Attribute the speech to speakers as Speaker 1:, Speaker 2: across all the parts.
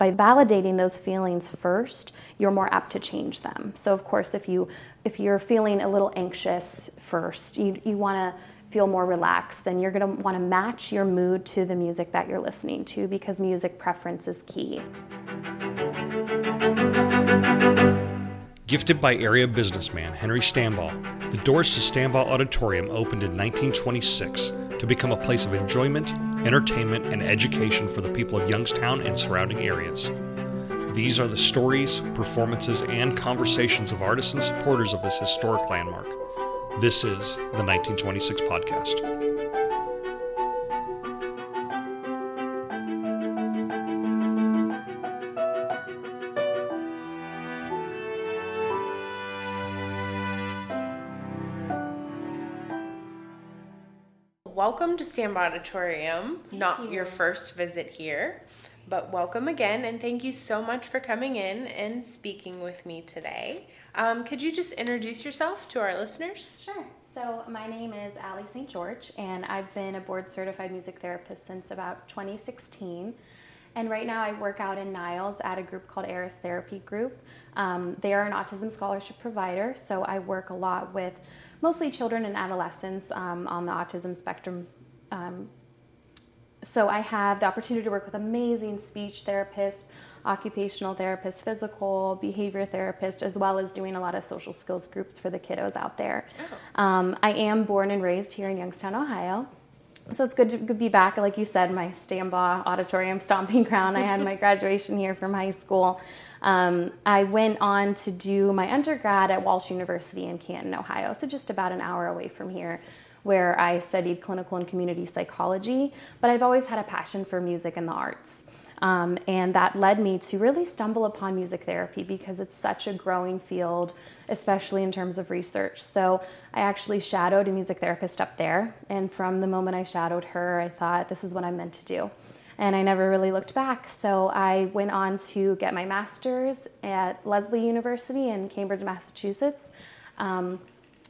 Speaker 1: by validating those feelings first, you're more apt to change them. So of course, if you if you're feeling a little anxious first, you you want to feel more relaxed, then you're going to want to match your mood to the music that you're listening to because music preference is key.
Speaker 2: Gifted by area businessman Henry Stambaugh, the doors to Stambaugh Auditorium opened in 1926 to become a place of enjoyment, entertainment, and education for the people of Youngstown and surrounding areas. These are the stories, performances, and conversations of artists and supporters of this historic landmark. This is the 1926 Podcast.
Speaker 3: Welcome to Stambaugh Auditorium. Thank Not you. your first visit here, but welcome again, and thank you so much for coming in and speaking with me today. Um, could you just introduce yourself to our listeners?
Speaker 1: Sure. So, my name is Allie St. George, and I've been a board certified music therapist since about 2016. And right now, I work out in Niles at a group called Aaris Therapy Group. Um, they are an autism scholarship provider, so I work a lot with mostly children and adolescents um, on the autism spectrum. Um, so I have the opportunity to work with amazing speech therapists, occupational therapists, physical, behavior therapists, as well as doing a lot of social skills groups for the kiddos out there. Oh. Um, I am born and raised here in Youngstown, Ohio. So it's good to be back, like you said, my Stambaugh Auditorium stomping ground. I had my graduation here from high school. Um, I went on to do my undergrad at Walsh University in Canton, Ohio, so just about an hour away from here, where I studied clinical and community psychology. But I've always had a passion for music and the arts. Um, and that led me to really stumble upon music therapy because it's such a growing field, especially in terms of research. So I actually shadowed a music therapist up there. And from the moment I shadowed her, I thought, this is what I'm meant to do and I never really looked back. So I went on to get my master's at Lesley University in Cambridge, Massachusetts, um,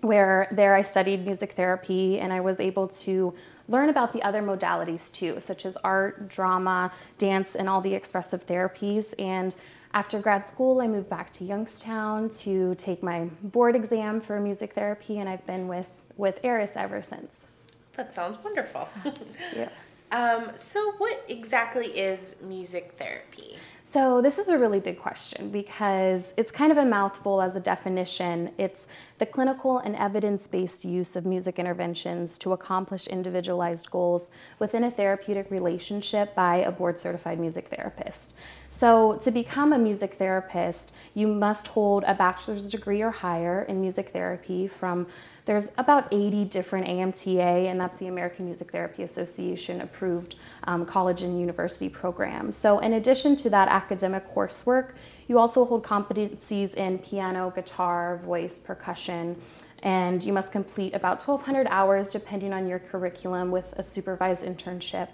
Speaker 1: where there I studied music therapy and I was able to learn about the other modalities too, such as art, drama, dance, and all the expressive therapies. And after grad school, I moved back to Youngstown to take my board exam for music therapy, and I've been with, with Aaris ever since.
Speaker 3: That sounds wonderful. yeah. Um, so, what exactly is music therapy?
Speaker 1: So, this is a really big question because it's kind of a mouthful as a definition. It's the clinical and evidence based use of music interventions to accomplish individualized goals within a therapeutic relationship by a board certified music therapist. So, to become a music therapist, you must hold a bachelor's degree or higher in music therapy from there's about 80 different AMTA, and that's the American Music Therapy Association approved um, college and university programs. So, in addition to that academic coursework, you also hold competencies in piano, guitar, voice, percussion, and you must complete about 1,200 hours depending on your curriculum with a supervised internship.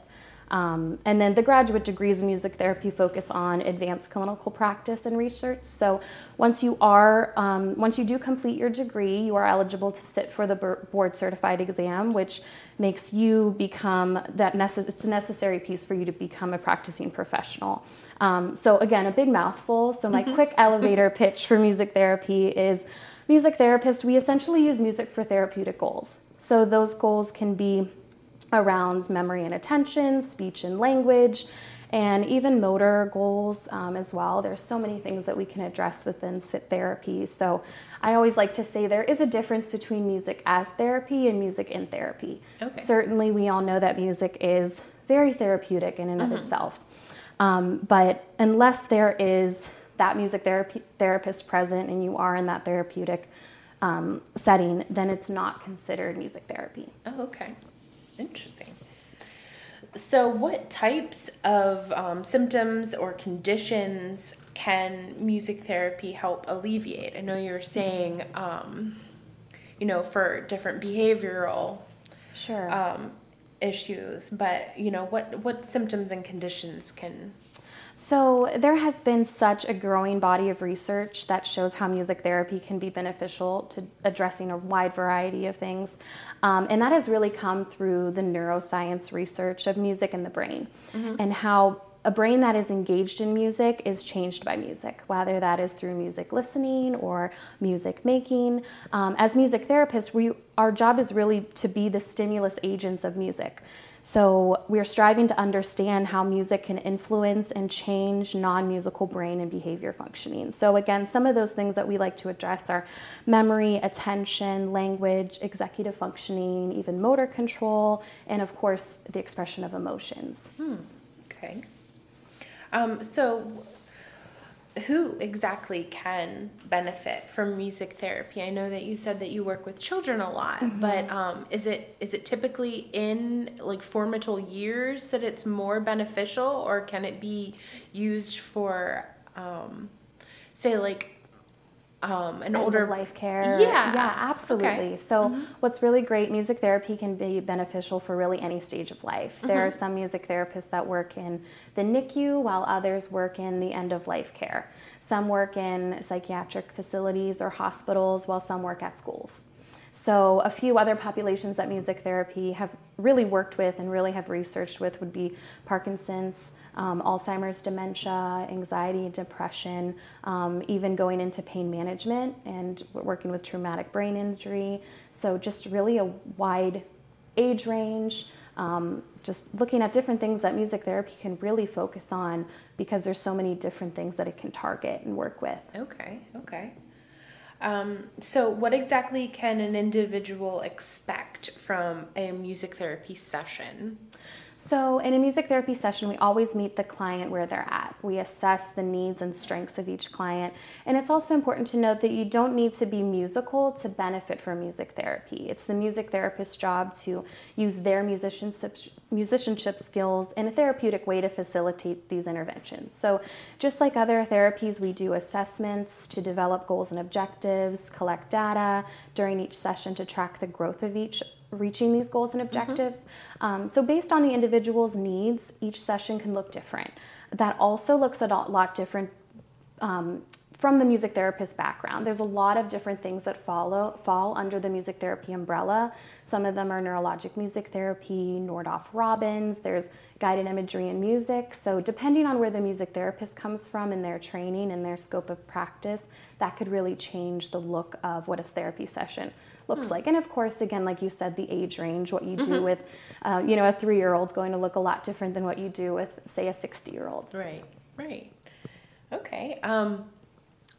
Speaker 1: Um, and then the graduate degrees in music therapy focus on advanced clinical practice and research. So once you are, um, once you do complete your degree, you are eligible to sit for the board certified exam, which makes you become that necess- it's a necessary piece for you to become a practicing professional. Um, so again, a big mouthful. So my mm-hmm. quick elevator pitch for music therapy is music therapist. We essentially use music for therapeutic goals. So those goals can be around memory and attention, speech and language, and even motor goals um, as well. There's so many things that we can address within sit therapy. So I always like to say there is a difference between music as therapy and music in therapy. Okay. Certainly, we all know that music is very therapeutic in and mm-hmm. of itself. Um, but unless there is that music therapy, therapist present and you are in that therapeutic um, setting, then it's not considered music therapy.
Speaker 3: Oh, okay. Interesting. So, what types of um, symptoms or conditions can music therapy help alleviate? I know you're saying, um, you know, for different behavioral
Speaker 1: sure
Speaker 3: um, issues, but you know, what what symptoms and conditions can
Speaker 1: so, there has been such a growing body of research that shows how music therapy can be beneficial to addressing a wide variety of things. Um, and that has really come through the neuroscience research of music in the brain mm-hmm. and how a brain that is engaged in music is changed by music, whether that is through music listening or music making. Um, as music therapists, we, our job is really to be the stimulus agents of music. So we're striving to understand how music can influence and change non musical brain and behavior functioning. So, again, some of those things that we like to address are memory, attention, language, executive functioning, even motor control, and of course, the expression of emotions.
Speaker 3: Hmm. Okay. Um, so, who exactly can benefit from music therapy? I know that you said that you work with children a lot, mm-hmm. but um, is it is it typically in like formative years that it's more beneficial, or can it be used for, um, say, like um, an
Speaker 1: End
Speaker 3: older
Speaker 1: life care.
Speaker 3: Yeah,
Speaker 1: yeah, absolutely.
Speaker 3: Okay.
Speaker 1: So,
Speaker 3: mm-hmm.
Speaker 1: what's really great, music therapy can be beneficial for really any stage of life. Mm-hmm. There are some music therapists that work in the NICU, while others work in the end of life care. Some work in psychiatric facilities or hospitals, while some work at schools. So, a few other populations that music therapy have really worked with and really have researched with would be Parkinson's, um, Alzheimer's, dementia, anxiety, depression, um, even going into pain management and working with traumatic brain injury. So, just really a wide age range. Um, just looking at different things that music therapy can really focus on because there's so many different things that it can target and work with.
Speaker 3: Okay, okay. Um, so, what exactly can an individual expect from a music therapy session?
Speaker 1: So, in a music therapy session, we always meet the client where they're at. We assess the needs and strengths of each client. And it's also important to note that you don't need to be musical to benefit from music therapy. It's the music therapist's job to use their musicianship, musicianship skills in a therapeutic way to facilitate these interventions. So, just like other therapies, we do assessments to develop goals and objectives, collect data during each session to track the growth of each reaching these goals and mm-hmm. objectives. Mm-hmm. Um, so, based on the individual's needs, each session can look different. That also looks a lot different um, from the music therapist background. There's a lot of different things that follow fall under the music therapy umbrella. Some of them are neurologic music therapy, Nordoff Robbins, there's guided imagery and music. So depending on where the music therapist comes from in their training and their scope of practice, that could really change the look of what a therapy session looks hmm. like. And of course, again, like you said, the age range, what you do mm-hmm. with, uh, you know, a three-year-old is going to look a lot different than what you do with, say, a 60-year-old.
Speaker 3: Right, right. Okay. Um,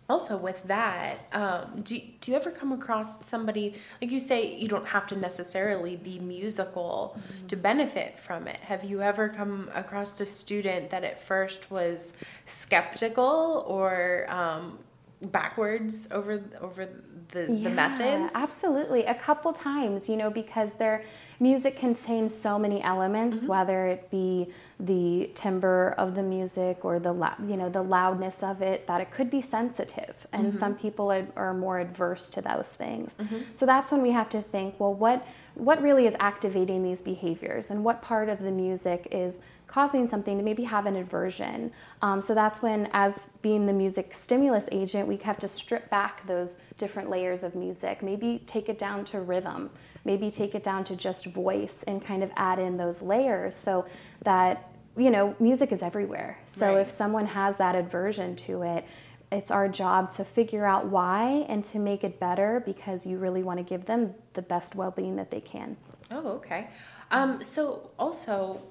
Speaker 3: also with that um, do, do you ever come across somebody like you say you don't have to necessarily be musical mm-hmm. to benefit from it. Have you ever come across a student that at first was skeptical or um, backwards over over the, yeah, the methods?
Speaker 1: absolutely. A couple times you know because their music contains so many elements mm-hmm. whether it be the timbre of the music or the you know the loudness of it that it could be sensitive and mm-hmm. some people are, are, more adverse to those things mm-hmm. so that's when we have to think well what what really is activating these behaviors and what part of the music is causing something to maybe have an aversion. Um, so that's when, as being the music stimulus agent, we have to strip back those different layers of music, maybe take it down to rhythm, maybe take it down to just voice and kind of add in those layers so that, you know, music is everywhere. So right. if someone has that aversion to it, it's our job to figure out why and to make it better because you really want to give them the best well being that they can.
Speaker 3: Oh, okay. Um, so, also,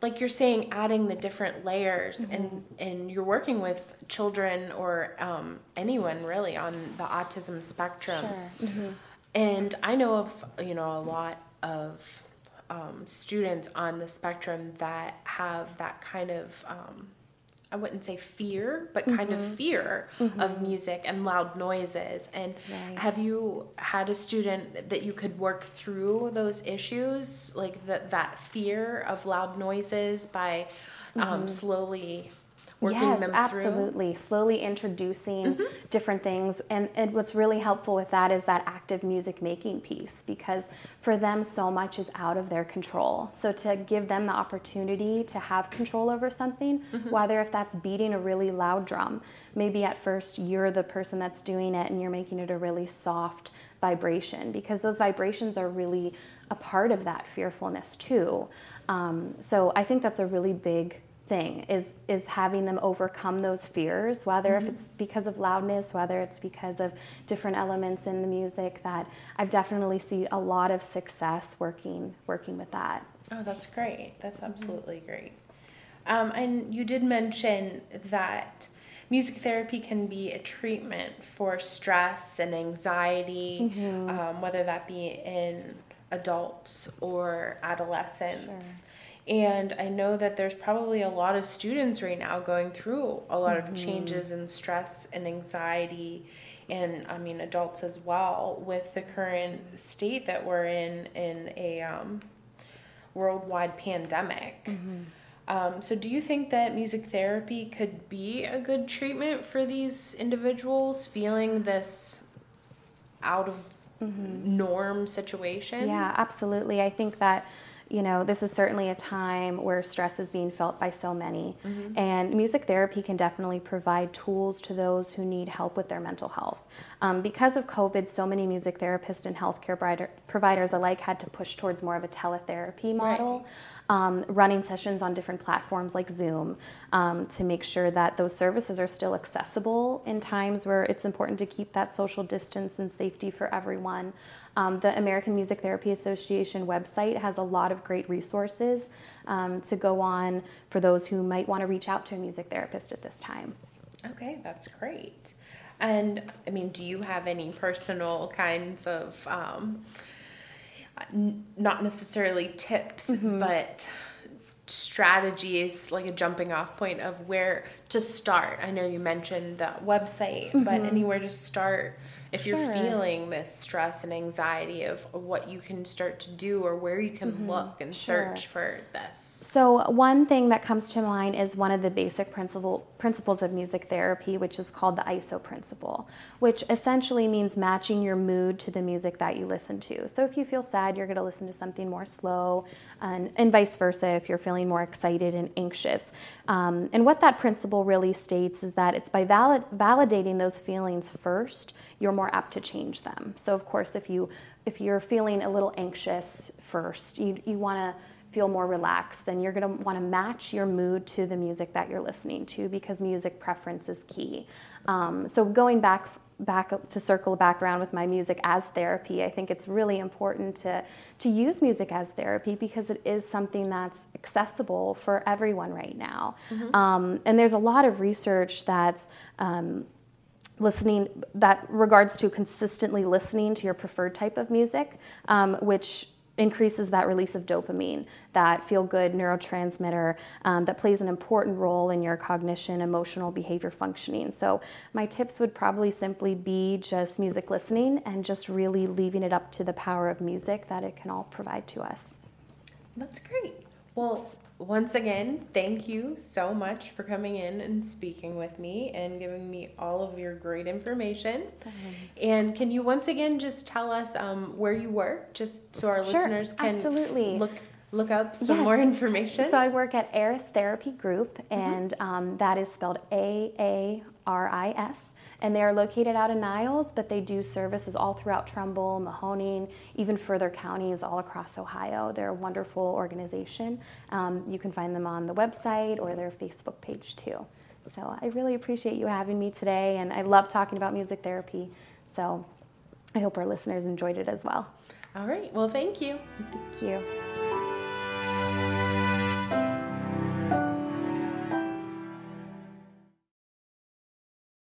Speaker 3: like you're saying adding the different layers mm-hmm. and and you're working with children or um, anyone really on the autism spectrum
Speaker 1: sure. mm-hmm.
Speaker 3: And i know of you know a lot of um, students on the spectrum that have that kind of um, I wouldn't say fear, but kind mm-hmm. of fear mm-hmm. of music and loud noises. And right. have you had a student that you could work through those issues, like that that fear of loud noises, by um, mm-hmm. slowly working
Speaker 1: yes,
Speaker 3: them
Speaker 1: absolutely. Slowly introducing mm-hmm. different things. And, and what's really helpful with that is that active music making piece because for them, so much is out of their control. So to give them the opportunity to have control over something, mm-hmm. whether if that's beating a really loud drum, maybe at first you're the person that's doing it and you're making it a really soft vibration because those vibrations are really a part of that fearfulness too. Um, so I think that's a really big thing is is having them overcome those fears whether mm-hmm. if it's because of loudness whether it's because of different elements in the music that I've definitely see a lot of success working working with that
Speaker 3: oh that's great that's mm-hmm. absolutely mm-hmm. great um, and you did mention that music therapy can be a treatment for stress and anxiety mm-hmm. um, whether that be in adults or adolescents sure and I know that there's probably a lot of students right now going through a lot mm-hmm. of changes and stress and anxiety, and I mean adults as well with the current state that we're in in a um, worldwide pandemic. Mm-hmm. Um, so, do you think that music therapy could be a good treatment for these individuals feeling this out of mm-hmm. norm situation?
Speaker 1: Yeah, absolutely. I think that you know, this is certainly a time where stress is being felt by so many. Mm-hmm. And music therapy can definitely provide tools to those who need help with their mental health. Um, because of COVID, so many music therapists and healthcare providers alike had to push towards more of a teletherapy model. Right um, running sessions on different platforms like Zoom um, to make sure that those services are still accessible in times where it's important to keep that social distance and safety for everyone. Um, the American Music Therapy Association website has a lot of great resources um, to go on for those who might want to reach out to a music therapist at this time.
Speaker 3: Okay, that's great. And I mean, do you have any personal kinds of um, not necessarily tips, mm-hmm. but strategies like a jumping off point of where to start. I know you mentioned the website, mm-hmm. but anywhere to start if sure. you're feeling this stress and anxiety of what you can start to do or where you can mm-hmm. look and sure. search for this.
Speaker 1: So one thing that comes to mind is one of the basic principle, principles of music therapy, which is called the ISO principle, which essentially means matching your mood to the music that you listen to. So if you feel sad, you're going to listen to something more slow, and, and vice versa if you're feeling more excited and anxious. Um, and what that principle really states is that it's by valid, validating those feelings first, you're more apt to change them. So of course, if you if you're feeling a little anxious first, you you want to feel more relaxed, then you're going to want to match your mood to the music that you're listening to because music preference is key. Um, so going back back to circle back around with my music as therapy, I think it's really important to to use music as therapy because it is something that's accessible for everyone right now. Mm-hmm. Um, and there's a lot of research that's um, listening that regards to consistently listening to your preferred type of music, um, which increases that release of dopamine, that feel good neurotransmitter um, that plays an important role in your cognition, emotional behavior functioning. So, my tips would probably simply be just music listening and just really leaving it up to the power of music that it can all provide to us.
Speaker 3: That's great. Well, once again, thank you so much for coming in and speaking with me and giving me all of your great information. And can you once again just tell us um, where you work, just so our sure, listeners can
Speaker 1: absolutely.
Speaker 3: look look up some yes. more information?
Speaker 1: So I work at Aaris Therapy Group, mm-hmm. and mm-hmm. um, that is spelled A A R I S, and they are located out in Niles, but they do services all throughout Trumbull, Mahoning, even further counties all across Ohio. They're a wonderful organization. Um, you can find them on the website or their Facebook page too. So I really appreciate you having me today, and I love talking about music therapy. So I hope our listeners enjoyed it as well.
Speaker 3: All right. Well, thank you.
Speaker 1: Thank you.